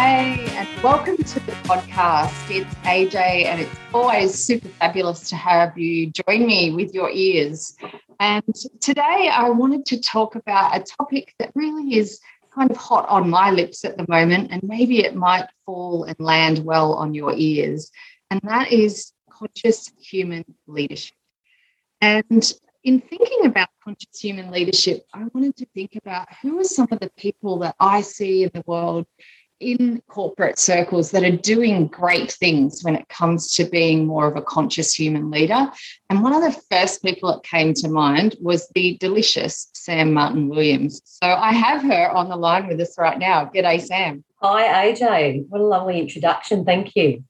Hey, and welcome to the podcast. It's AJ, and it's always super fabulous to have you join me with your ears. And today I wanted to talk about a topic that really is kind of hot on my lips at the moment, and maybe it might fall and land well on your ears. And that is conscious human leadership. And in thinking about conscious human leadership, I wanted to think about who are some of the people that I see in the world in corporate circles that are doing great things when it comes to being more of a conscious human leader. And one of the first people that came to mind was the delicious Sam Martin Williams. So I have her on the line with us right now. G'day, Sam. Hi, AJ. What a lovely introduction. Thank you.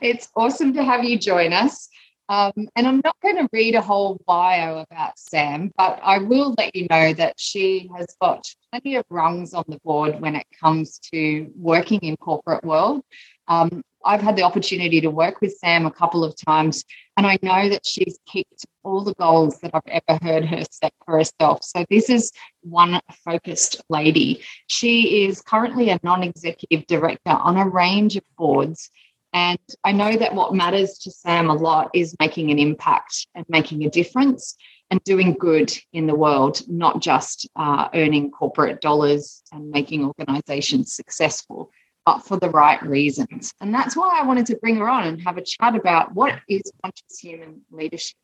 It's awesome to have you join us. Um, and I'm not going to read a whole bio about Sam, but I will let you know that she has got plenty of rungs on the board when it comes to working in corporate world. Um, I've had the opportunity to work with Sam a couple of times, and I know that she's kicked all the goals that I've ever heard her set for herself. So, this is one focused lady. She is currently a non executive director on a range of boards and I know that what matters to Sam a lot is making an impact and making a difference and doing good in the world, not just uh, earning corporate dollars and making organizations successful, but for the right reasons. And that's why I wanted to bring her on and have a chat about what is conscious human leadership.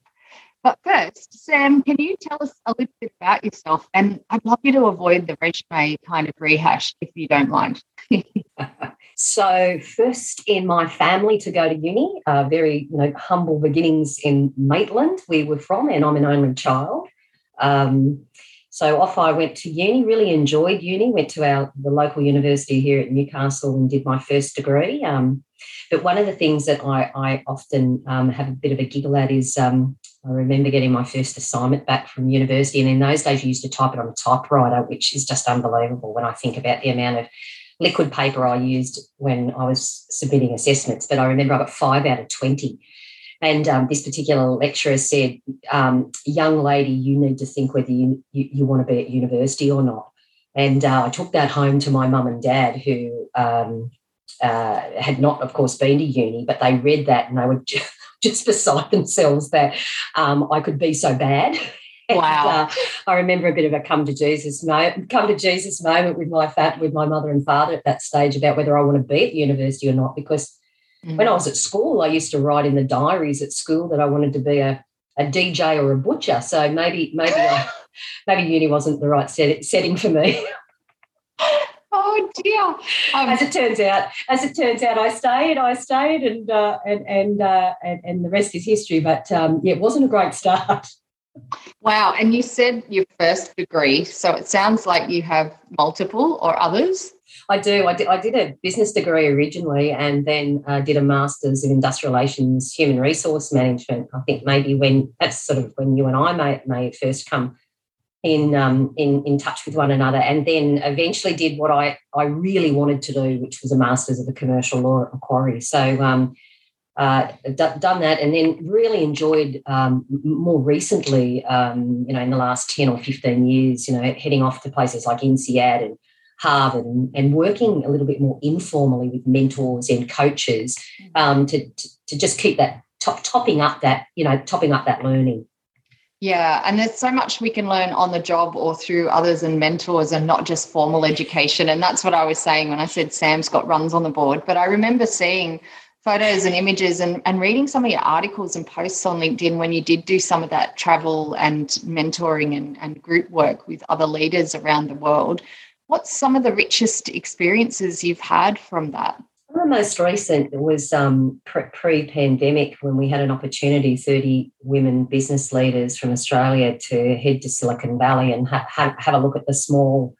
But first, Sam, can you tell us a little bit about yourself? And I'd love you to avoid the resume kind of rehash if you don't mind. so, first in my family to go to uni, uh, very you know humble beginnings in Maitland, we were from, and I'm an only child. Um, so off I went to uni. Really enjoyed uni. Went to our the local university here at Newcastle and did my first degree. Um, but one of the things that I, I often um, have a bit of a giggle at is um, I remember getting my first assignment back from university, and in those days you used to type it on a typewriter, which is just unbelievable when I think about the amount of liquid paper I used when I was submitting assessments. But I remember I got five out of 20. And um, this particular lecturer said, um, Young lady, you need to think whether you, you, you want to be at university or not. And uh, I took that home to my mum and dad, who um, uh, had not, of course, been to uni, but they read that and they were just, just beside themselves that um, I could be so bad. Wow! And, uh, I remember a bit of a come to Jesus moment, come to Jesus moment with my fat with my mother and father at that stage about whether I want to be at university or not. Because mm-hmm. when I was at school, I used to write in the diaries at school that I wanted to be a, a DJ or a butcher. So maybe maybe I, maybe uni wasn't the right set, setting for me. Oh dear! Um, as it turns out, as it turns out, I stayed. I stayed, and uh, and and, uh, and, and the rest is history. But um, yeah, it wasn't a great start. Wow! And you said your first degree, so it sounds like you have multiple or others. I do. I did, I did a business degree originally, and then uh, did a master's in industrial relations, human resource management. I think maybe when that's sort of when you and I may may first come in um, in in touch with one another, and then eventually did what I I really wanted to do, which was a master's of the commercial law at Macquarie. So. Um, uh, d- done that and then really enjoyed um, more recently, um, you know, in the last 10 or 15 years, you know, heading off to places like INSEAD and Harvard and, and working a little bit more informally with mentors and coaches um, to, to, to, just keep that top, topping up that, you know, topping up that learning. Yeah, and there's so much we can learn on the job or through others and mentors and not just formal education. And that's what I was saying when I said Sam's got runs on the board. But I remember seeing photos and images and, and reading some of your articles and posts on LinkedIn when you did do some of that travel and mentoring and, and group work with other leaders around the world. What's some of the richest experiences you've had from that? The most recent was um, pre pandemic when we had an opportunity 30 women business leaders from Australia to head to Silicon Valley and ha- ha- have a look at the small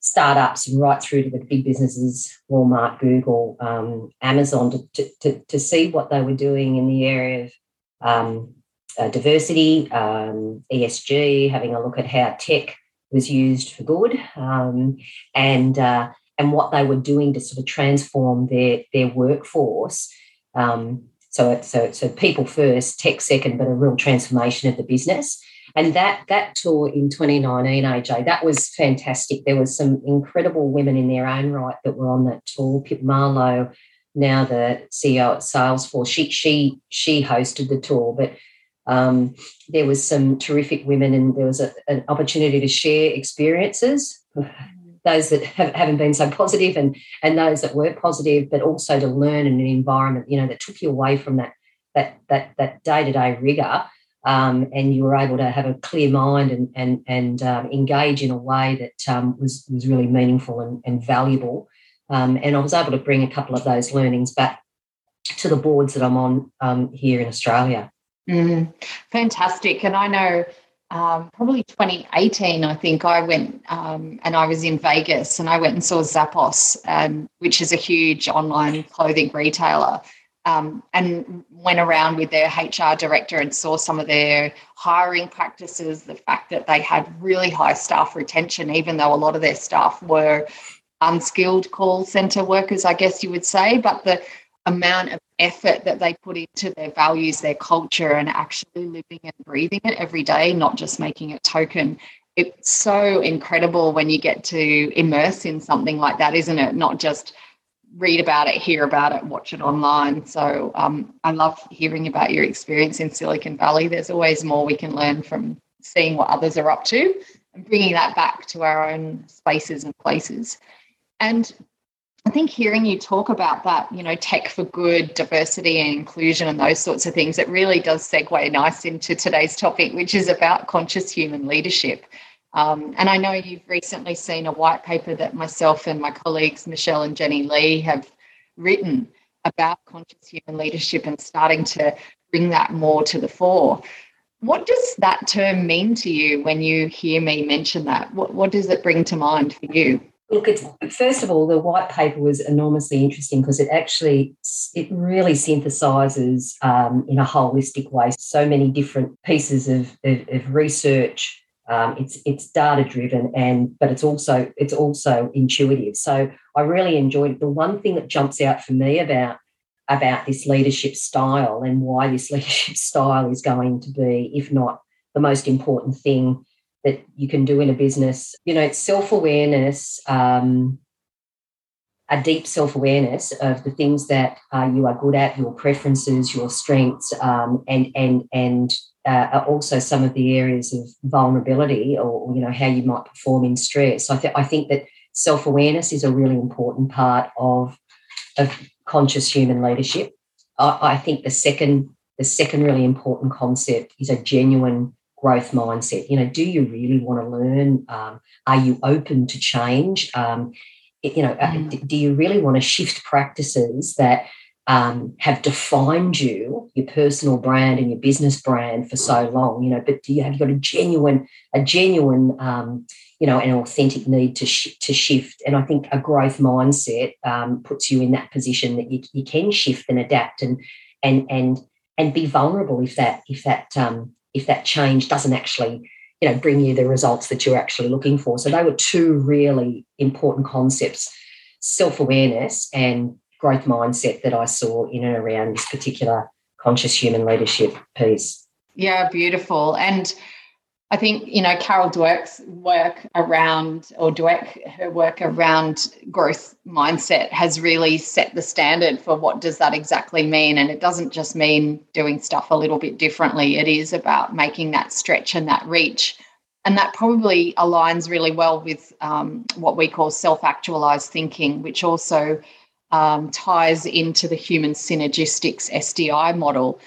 startups and right through to the big businesses, Walmart, Google, um, Amazon, to, to, to, see what they were doing in the area of um, uh, diversity, um, ESG, having a look at how tech was used for good, um, and uh, and what they were doing to sort of transform their their workforce. Um, so, so, so people first, tech second, but a real transformation of the business. And that that tour in 2019, AJ, that was fantastic. There was some incredible women in their own right that were on that tour. Pip Marlow, now the CEO at Salesforce, she she she hosted the tour, but um, there was some terrific women, and there was a, an opportunity to share experiences. Those that have, haven't been so positive and and those that were positive, but also to learn in an environment, you know, that took you away from that that that that day to day rigor um, and you were able to have a clear mind and and and um, engage in a way that um, was was really meaningful and, and valuable. Um, and I was able to bring a couple of those learnings back to the boards that I'm on um, here in Australia. Mm, fantastic, and I know. Um, probably 2018, I think I went and I was in Vegas and I went and saw Zappos, which is a huge online clothing retailer um, and went around with their HR director and saw some of their hiring practices, the fact that they had really high staff retention, even though a lot of their staff were unskilled call center workers, I guess you would say, but the amount of effort that they put into their values, their culture, and actually living and breathing it every day, not just making it token. It's so incredible when you get to immerse in something like that, isn't it? Not just read about it, hear about it, watch it online. So um, I love hearing about your experience in Silicon Valley. There's always more we can learn from seeing what others are up to and bringing that back to our own spaces and places. And I think hearing you talk about that, you know, tech for good, diversity and inclusion, and those sorts of things, it really does segue nice into today's topic, which is about conscious human leadership. Um, and I know you've recently seen a white paper that myself and my colleagues, Michelle and Jenny Lee, have written about conscious human leadership and starting to bring that more to the fore. What does that term mean to you when you hear me mention that? What, what does it bring to mind for you? Look, it's, first of all, the white paper was enormously interesting because it actually it really synthesises um, in a holistic way so many different pieces of, of, of research um, it's it's data driven and but it's also it's also intuitive. So I really enjoyed it. The one thing that jumps out for me about about this leadership style and why this leadership style is going to be, if not the most important thing that you can do in a business. You know, it's self awareness, um, a deep self awareness of the things that uh, you are good at, your preferences, your strengths, um, and and and uh, also some of the areas of vulnerability or you know how you might perform in stress. I, th- I think that self awareness is a really important part of of conscious human leadership. I, I think the second the second really important concept is a genuine growth mindset. You know, do you really want to learn? Um, are you open to change? Um, you know, uh, mm. do you really want to shift practices that um, have defined you, your personal brand and your business brand for so long, you know, but do you have you got a genuine, a genuine, um, you know, an authentic need to sh- to shift? And I think a growth mindset um, puts you in that position that you, you can shift and adapt and and and and be vulnerable if that if that um, if that change doesn't actually you know bring you the results that you're actually looking for. So they were two really important concepts: self awareness and growth mindset that I saw in and around this particular conscious human leadership piece. Yeah, beautiful. And I think, you know, Carol Dweck's work around, or Dweck, her work around growth mindset has really set the standard for what does that exactly mean. And it doesn't just mean doing stuff a little bit differently. It is about making that stretch and that reach. And that probably aligns really well with um, what we call self actualized thinking, which also um, ties into the human synergistics SDI model.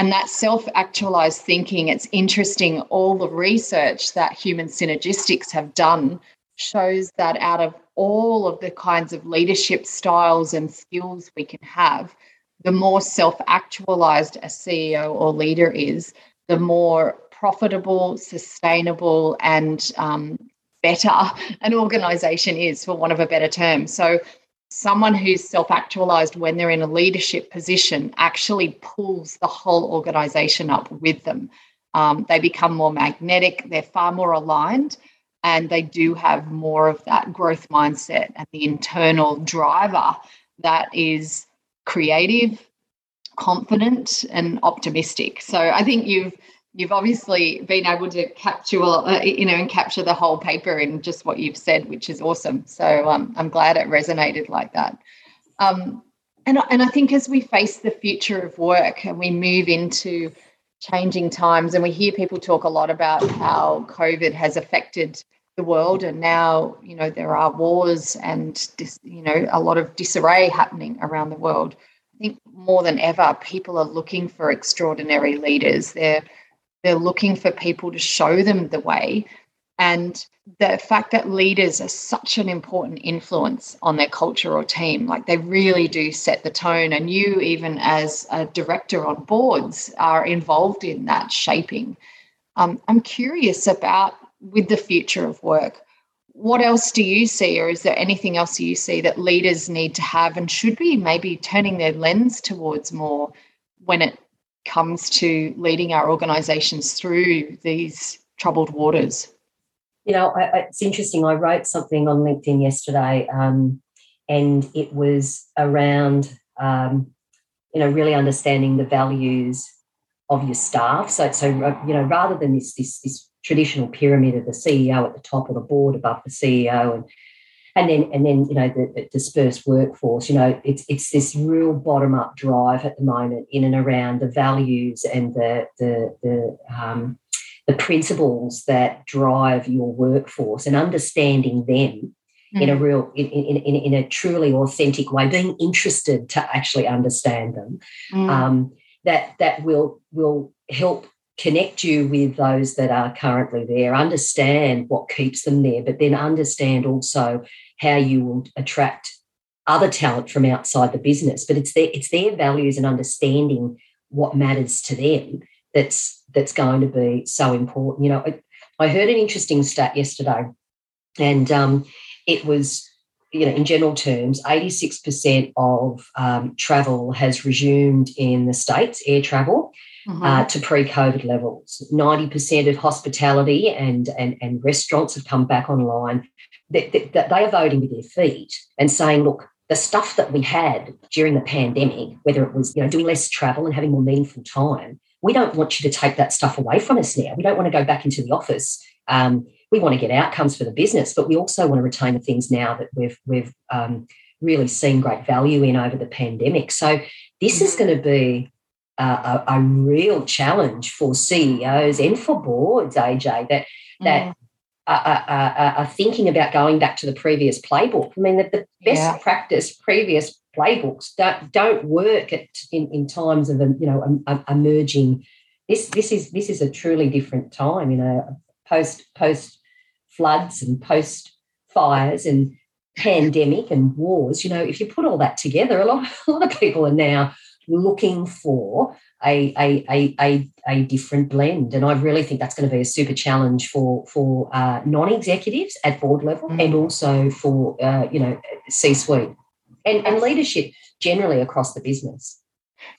And that self actualized thinking, it's interesting, all the research that human synergistics have done shows that out of all of the kinds of leadership styles and skills we can have, the more self actualized a CEO or leader is, the more profitable, sustainable, and um, better an organization is, for want of a better term. So, someone who's self actualized when they're in a leadership position actually pulls the whole organization up with them. Um, they become more magnetic, they're far more aligned, and they do have more of that growth mindset and the internal driver that is creative, confident, and optimistic. So I think you've you've obviously been able to capture, uh, you know, and capture the whole paper in just what you've said, which is awesome. So um, I'm glad it resonated like that. Um, and, and I think as we face the future of work and we move into changing times, and we hear people talk a lot about how COVID has affected the world, and now you know there are wars and you know a lot of disarray happening around the world. I think more than ever, people are looking for extraordinary leaders. They're they're looking for people to show them the way. And the fact that leaders are such an important influence on their culture or team, like they really do set the tone. And you, even as a director on boards, are involved in that shaping. Um, I'm curious about with the future of work. What else do you see, or is there anything else you see that leaders need to have and should be maybe turning their lens towards more when it comes to leading our organizations through these troubled waters? You know, I, it's interesting. I wrote something on LinkedIn yesterday, um, and it was around, um, you know, really understanding the values of your staff. So, so you know, rather than this this this traditional pyramid of the CEO at the top of the board above the CEO and and then and then you know the, the, dispersed workforce you know it's it's this real bottom up drive at the moment in and around the values and the the the um, the principles that drive your workforce and understanding them mm. in a mm. real in, in, in, in, a truly authentic way being interested to actually understand them mm. um, that that will will help connect you with those that are currently there, understand what keeps them there, but then understand also how you will attract other talent from outside the business. But it's their it's their values and understanding what matters to them that's that's going to be so important. You know, I, I heard an interesting stat yesterday, and um, it was you know, in general terms, 86% of um, travel has resumed in the States, air travel mm-hmm. uh, to pre-COVID levels. Ninety percent of hospitality and, and and restaurants have come back online. That they, they, they are voting with their feet and saying, look, the stuff that we had during the pandemic, whether it was you know doing less travel and having more meaningful time, we don't want you to take that stuff away from us now. We don't want to go back into the office. Um, we want to get outcomes for the business, but we also want to retain the things now that we've we've um, really seen great value in over the pandemic. So this is mm-hmm. going to be a, a, real challenge for CEOs and for boards, AJ, that that mm. are, are, are, thinking about going back to the previous playbook. I mean, that the best yeah. practice previous playbooks don't don't work at, in, in times of you know emerging. This this is this is a truly different time. You know, post post floods and post fires and pandemic and wars. You know, if you put all that together, a lot a lot of people are now looking for a, a, a, a, a different blend. And I really think that's going to be a super challenge for, for uh, non-executives at board level mm. and also for, uh, you know, C-suite and, and leadership generally across the business.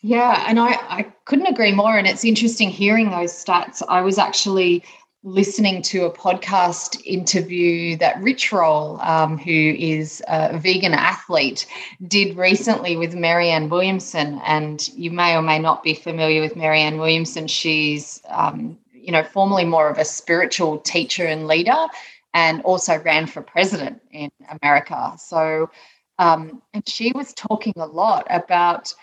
Yeah, and I, I couldn't agree more. And it's interesting hearing those stats. I was actually listening to a podcast interview that Rich Roll, um, who is a vegan athlete, did recently with Marianne Williamson. And you may or may not be familiar with Marianne Williamson. She's, um, you know, formerly more of a spiritual teacher and leader, and also ran for president in America. So, um, and she was talking a lot about.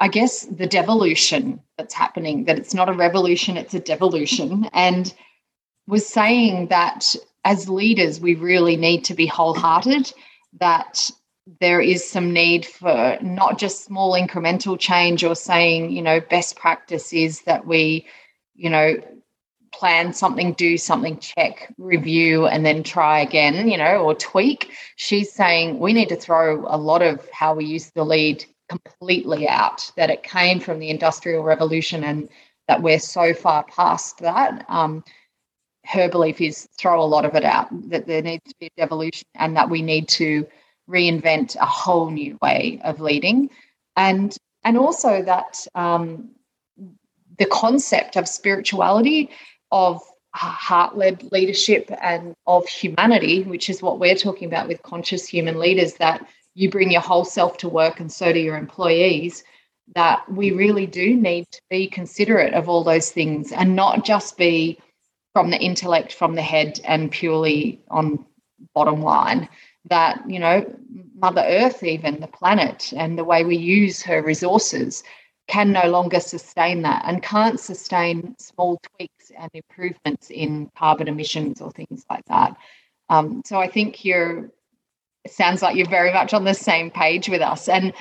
I guess the devolution that's happening, that it's not a revolution, it's a devolution. And was saying that as leaders, we really need to be wholehearted, that there is some need for not just small incremental change or saying, you know, best practice is that we, you know, plan something, do something, check, review, and then try again, you know, or tweak. She's saying we need to throw a lot of how we used to lead completely out, that it came from the Industrial Revolution and that we're so far past that. Um, her belief is throw a lot of it out, that there needs to be a devolution and that we need to reinvent a whole new way of leading. And, and also that um, the concept of spirituality, of heart led leadership, and of humanity, which is what we're talking about with conscious human leaders, that you bring your whole self to work and so do your employees that we really do need to be considerate of all those things and not just be from the intellect, from the head, and purely on bottom line. That, you know, Mother Earth, even the planet, and the way we use her resources can no longer sustain that and can't sustain small tweaks and improvements in carbon emissions or things like that. Um, so I think you're, it sounds like you're very much on the same page with us. And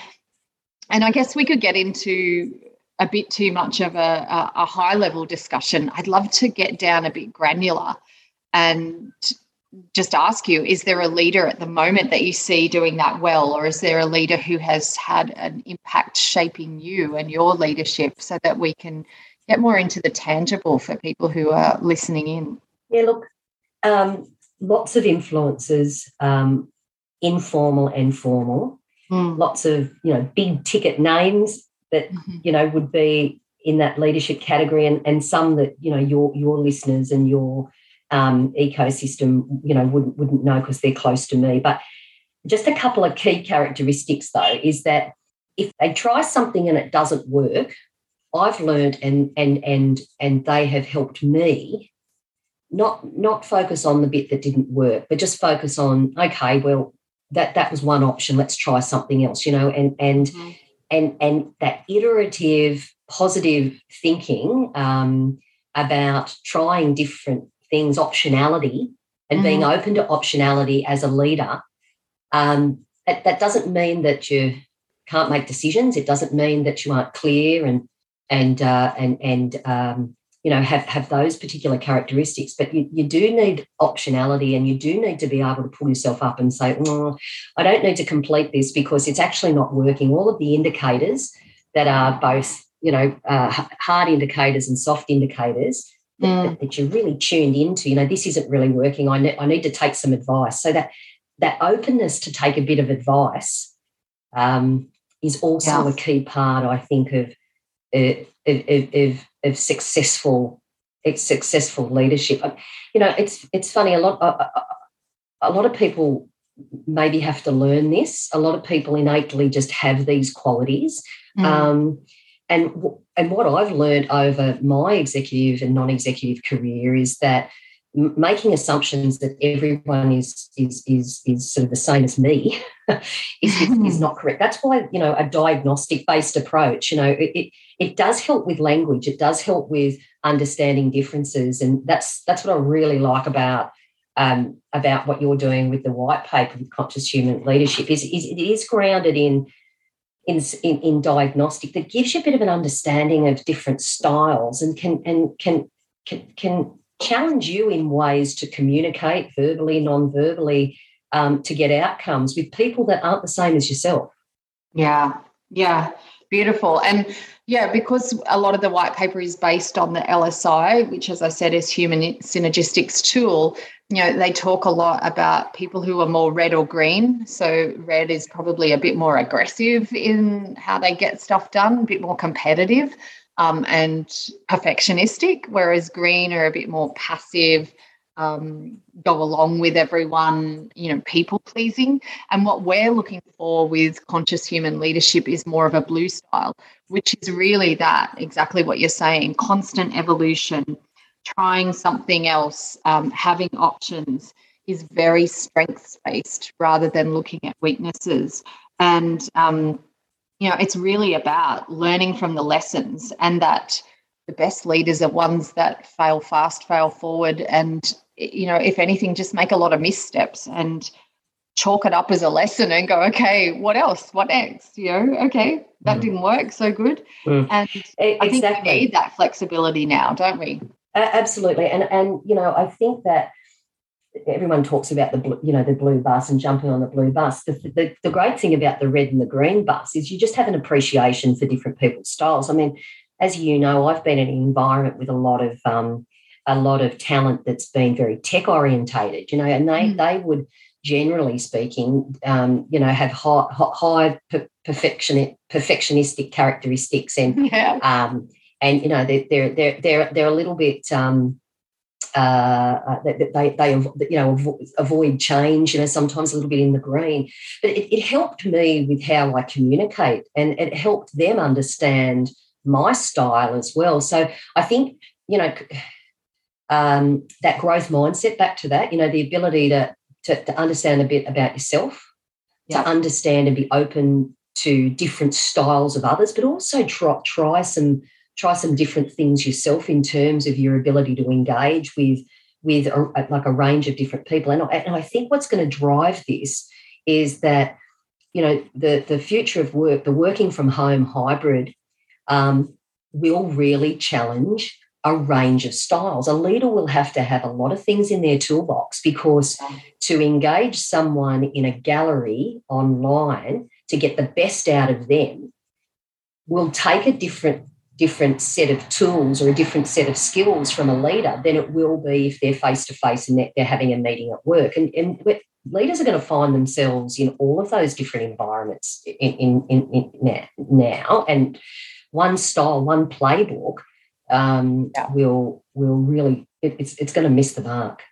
and I guess we could get into a bit too much of a, a, high level discussion. I'd love to get down a bit granular and just ask you is there a leader at the moment that you see doing that well or is there a leader who has had an impact shaping you and your leadership so that we can get more into the tangible for people who are listening in yeah look um, lots of influences um, informal and formal mm. lots of you know big ticket names that mm-hmm. you know would be in that leadership category and, and some that you know your your listeners and your um, ecosystem you know wouldn't wouldn't know because they're close to me but just a couple of key characteristics though is that if they try something and it doesn't work i've learned and and and and they have helped me not not focus on the bit that didn't work but just focus on okay well that that was one option let's try something else you know and and mm-hmm. and and that iterative positive thinking um, about trying different things optionality and mm-hmm. being open to optionality as a leader um, that, that doesn't mean that you can't make decisions it doesn't mean that you aren't clear and and uh, and and um, you know have have those particular characteristics but you, you do need optionality and you do need to be able to pull yourself up and say oh, i don't need to complete this because it's actually not working all of the indicators that are both you know uh, hard indicators and soft indicators mm. that, that, you're really tuned into you know this isn't really working I, ne- I need to take some advice so that that openness to take a bit of advice um, is also yes. a key part i think of of, of, of, of successful successful leadership. You know, it's it's funny. A lot a, a lot of people maybe have to learn this. A lot of people innately just have these qualities. Mm. Um, and and what I've learned over my executive and non-executive career is that making assumptions that everyone is is is is sort of the same as me is, is, is not correct. That's why you know a diagnostic based approach. You know, it, it it does help with language. It does help with understanding differences, and that's that's what I really like about um, about what you're doing with the white paper with conscious human leadership. Is, is it is grounded in, in in in diagnostic that gives you a bit of an understanding of different styles and can and can can, can challenge you in ways to communicate verbally, non-verbally, um, to get outcomes with people that aren't the same as yourself. Yeah, yeah, beautiful. And yeah, because a lot of the white paper is based on the LSI, which, as I said, is Human Synergistics tool. You know, they talk a lot about people who are more red or green. So, red is probably a bit more aggressive in how they get stuff done, a bit more competitive um, and perfectionistic, whereas green are a bit more passive, um, go along with everyone, you know, people pleasing. And what we're looking for with conscious human leadership is more of a blue style, which is really that exactly what you're saying constant evolution, trying something else, um, having options is very strengths based rather than looking at weaknesses. And, um, you know, it's really about learning from the lessons and that the best leaders are ones that fail fast, fail forward, and you know, if anything, just make a lot of missteps and chalk it up as a lesson and go, okay, what else? What next? You know, okay, that mm. didn't work so good. Mm. And exactly. I think we need that flexibility now, don't we? Uh, absolutely. And and you know, I think that everyone talks about the blue, you know the blue bus and jumping on the blue bus. The, the, the great thing about the red and the green bus is you just have an appreciation for different people's styles. I mean, as you know, I've been in an environment with a lot of um, a lot of talent that's been very tech orientated, you know, and they mm. they would generally speaking, um, you know, have high, high perfection, perfectionistic characteristics, and yeah. um, and you know they're they're they're they're, a little bit um, uh, they, they, they, you know avoid change you know sometimes a little bit in the green but it, it helped me with how i communicate and it helped them understand my style as well so i think you know um, that growth mindset back to that you know the ability to to, to understand a bit about yourself yeah. to understand and be open to different styles of others but also try, try some try some different things yourself in terms of your ability to engage with with a, like a range of different people. And I, and I think what's going to drive this is that you know the the future of work, the working from home hybrid, um, will really challenge a range of styles. A leader will have to have a lot of things in their toolbox because to engage someone in a gallery online to get the best out of them will take a different different set of tools or a different set of skills from a leader than it will be if they're face to face and they're having a meeting at work. And, and leaders are going to find themselves in all of those different environments in, in, in, now. And one style, one playbook um, yeah. will will really it, it's it's going to miss the mark.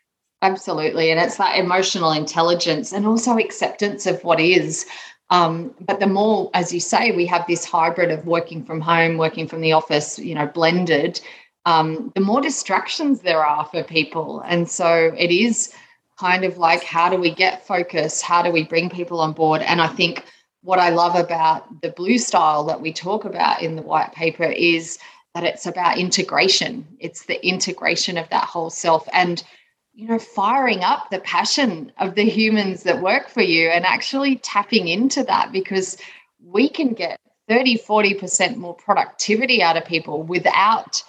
Absolutely, and it's that emotional intelligence and also acceptance of what is. Um, but the more, as you say, we have this hybrid of working from home, working from the office, you know, blended, um, the more distractions there are for people. And so it is kind of like, how do we get focus? How do we bring people on board? And I think what I love about the blue style that we talk about in the white paper is that it's about integration. It's the integration of that whole self. And you know, firing up the passion of the humans that work for you and actually tapping into that because we can get 30, 40% more productivity out of people without,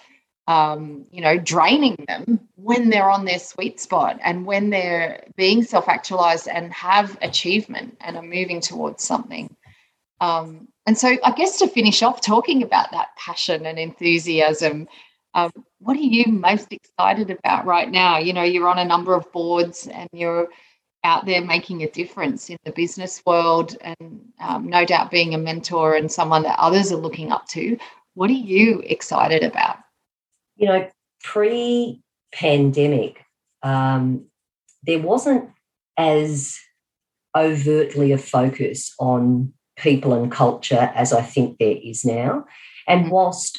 um, you know, draining them when they're on their sweet spot and when they're being self actualized and have achievement and are moving towards something. Um, and so, I guess to finish off talking about that passion and enthusiasm, um, what are you most excited about right now? You know, you're on a number of boards and you're out there making a difference in the business world and um, no doubt being a mentor and someone that others are looking up to. What are you excited about? You know, pre pandemic, um, there wasn't as overtly a focus on people and culture as I think there is now. And mm-hmm. whilst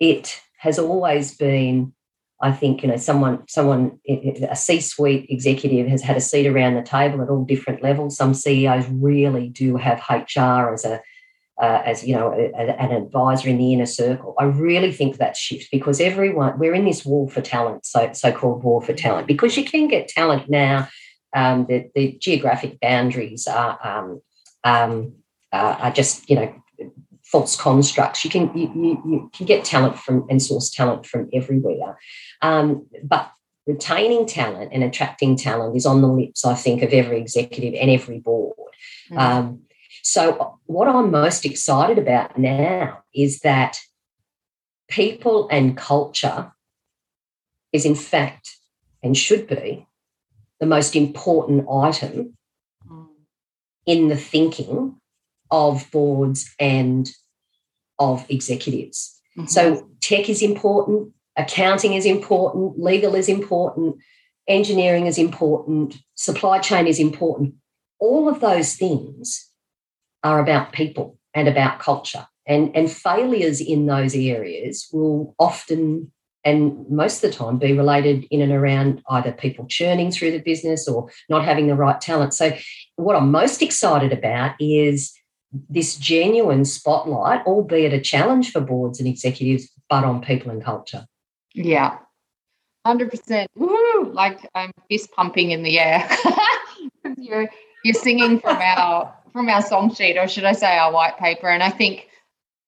it has always been I think you know someone someone a C-suite executive has had a seat around the table at all different levels. Some CEOs really do have HR as a uh, as you know a, a, an advisor in the inner circle. I really think that shifts because everyone we're in this war for talent, so so-called war for talent, because you can get talent now. Um, the, the geographic boundaries are um, um, uh, are just you know false constructs. You can you, you, you, can get talent from and source talent from everywhere, um, but retaining talent and attracting talent is on the lips, I think, of every executive and every board. Mm-hmm. So, what I'm most excited about now is that people and culture is, in fact, and should be the most important item mm. in the thinking of boards and of executives. Mm-hmm. So tech is important, accounting is important, legal is important, engineering is important, supply chain is important. All of those things are about people and about culture. And, and failures in those areas will often and most of the time be related in and around either people churning through the business or not having the right talent. So, what I'm most excited about is this genuine spotlight, albeit a challenge for boards and executives, but on people and culture. Yeah, 100%. Woo! Like I'm fist pumping in the air. you're, you're singing from our from our song sheet, or should I say our white paper. And I think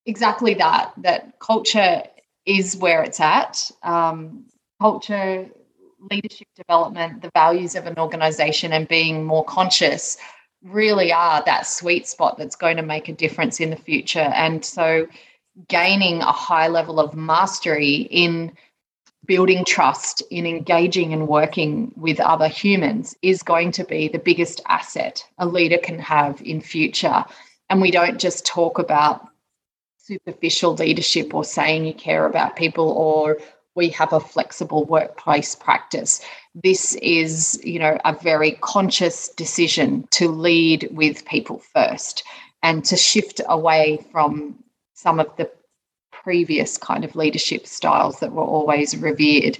exactly that, that culture is where it's at. Um, culture, leadership development, the values of an organization, and being more conscious really are that sweet spot that's going to make a difference in the future. And so, gaining a high level of mastery in building trust, in engaging and working with other humans is going to be the biggest asset a leader can have in future. And we don't just talk about superficial leadership or saying you care about people or we have a flexible workplace practice. This is, you know, a very conscious decision to lead with people first and to shift away from some of the previous kind of leadership styles that were always revered.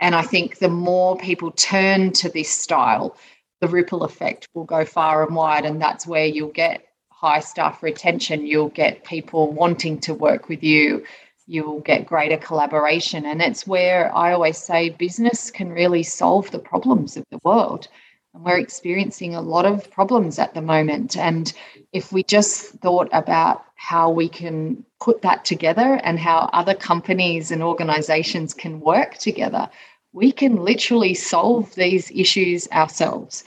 And I think the more people turn to this style, the ripple effect will go far and wide. And that's where you'll get high staff retention, you'll get people wanting to work with you, you'll get greater collaboration. And it's where I always say business can really solve the problems of the world. And we're experiencing a lot of problems at the moment. And if we just thought about how we can put that together and how other companies and organizations can work together, we can literally solve these issues ourselves.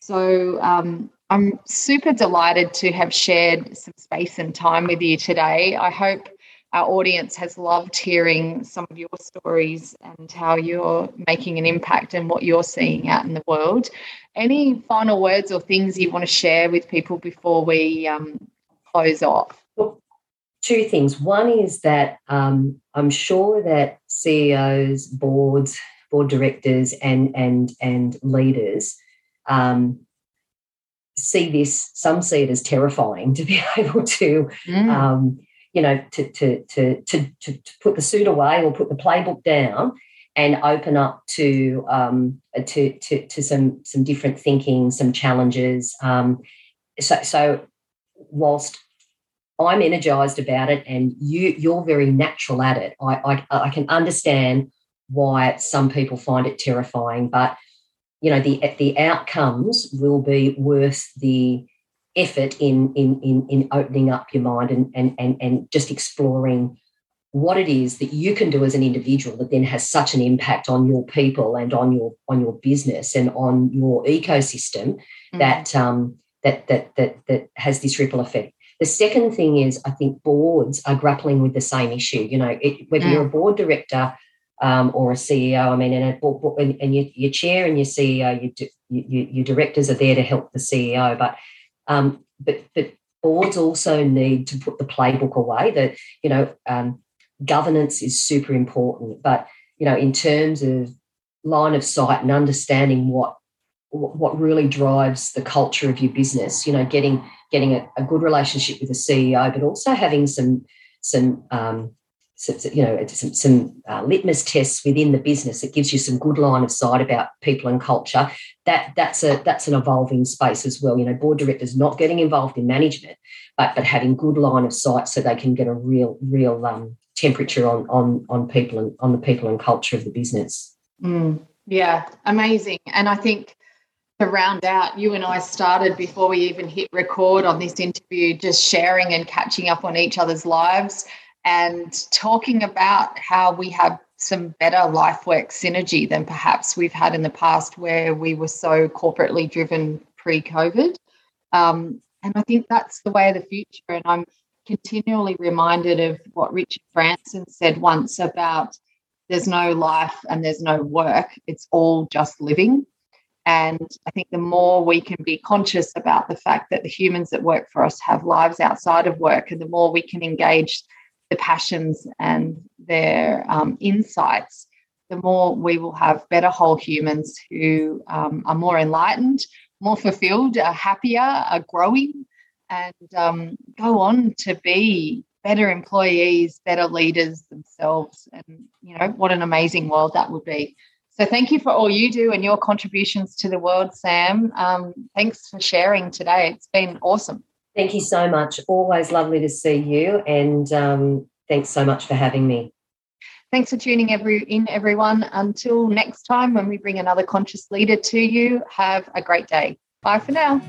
So um, I'm super delighted to have shared some space and time with you today. I hope our audience has loved hearing some of your stories and how you're making an impact and what you're seeing out in the world. Any final words or things you want to share with people before we um, close off? Well, two things. One is that um, I'm sure that CEOs, boards, board directors, and and and leaders um, see this. Some see it as terrifying to be able to. Mm um, you know, to, to, to, to, to, put the suit away or put the playbook down and open up to um, to, to, to some some different thinking, some challenges. Um, so, so whilst I'm energized about it, and you you're very natural at it, I, I, I can understand why some people find it terrifying, but you know the the outcomes will be worth the effort in in in, in opening up your mind and, and and and just exploring what it is that you can do as an individual that then has such an impact on your people and on your on your business and on your ecosystem mm. that um, that that that that has this ripple effect. The second thing is, I think boards are grappling with the same issue. You know, it, whether mm. you're a board director um, or a CEO, I mean, and, a, and, and your, your, chair and your CEO, your, your, your directors are there to help the CEO, but um, but but boards also need to put the playbook away. That you know, um, governance is super important, but you know, in terms of line of sight and understanding what what really drives the culture of your business, you know, getting getting a, a good relationship with the CEO, but also having some some um, some, you know some, some uh, litmus tests within the business that gives you some good line of sight about people and culture. That that's a that's an evolving space as well. You know board directors not getting involved in management but but having good line of sight so they can get a real real um, temperature on on on people and on the people and culture of the business. Mm, yeah amazing. And i think to round out, you and I started before we even hit record on this interview, just sharing and catching up on each other's lives and talking about how we have some better life work synergy than perhaps we've had in the past where we were so corporately driven pre COVID. Um, and I think that's the way of the future. And I'm continually reminded of what Richard Branson said once about there's no life and there's no work, it's all just living. And I think the more we can be conscious about the fact that the humans that work for us have lives outside of work, and the more we can engage the passions and their um, insights, the more we will have better whole humans who um, are more enlightened, more fulfilled, are happier, are growing, and um, go on to be better employees, better leaders themselves. And, you know, what an amazing world that would be. So, thank you for all you do and your contributions to the world, Sam. Um, thanks for sharing today. It's been awesome. Thank you so much. Always lovely to see you. And um, thanks so much for having me. Thanks for tuning every, in, everyone. Until next time, when we bring another conscious leader to you, have a great day. Bye for now.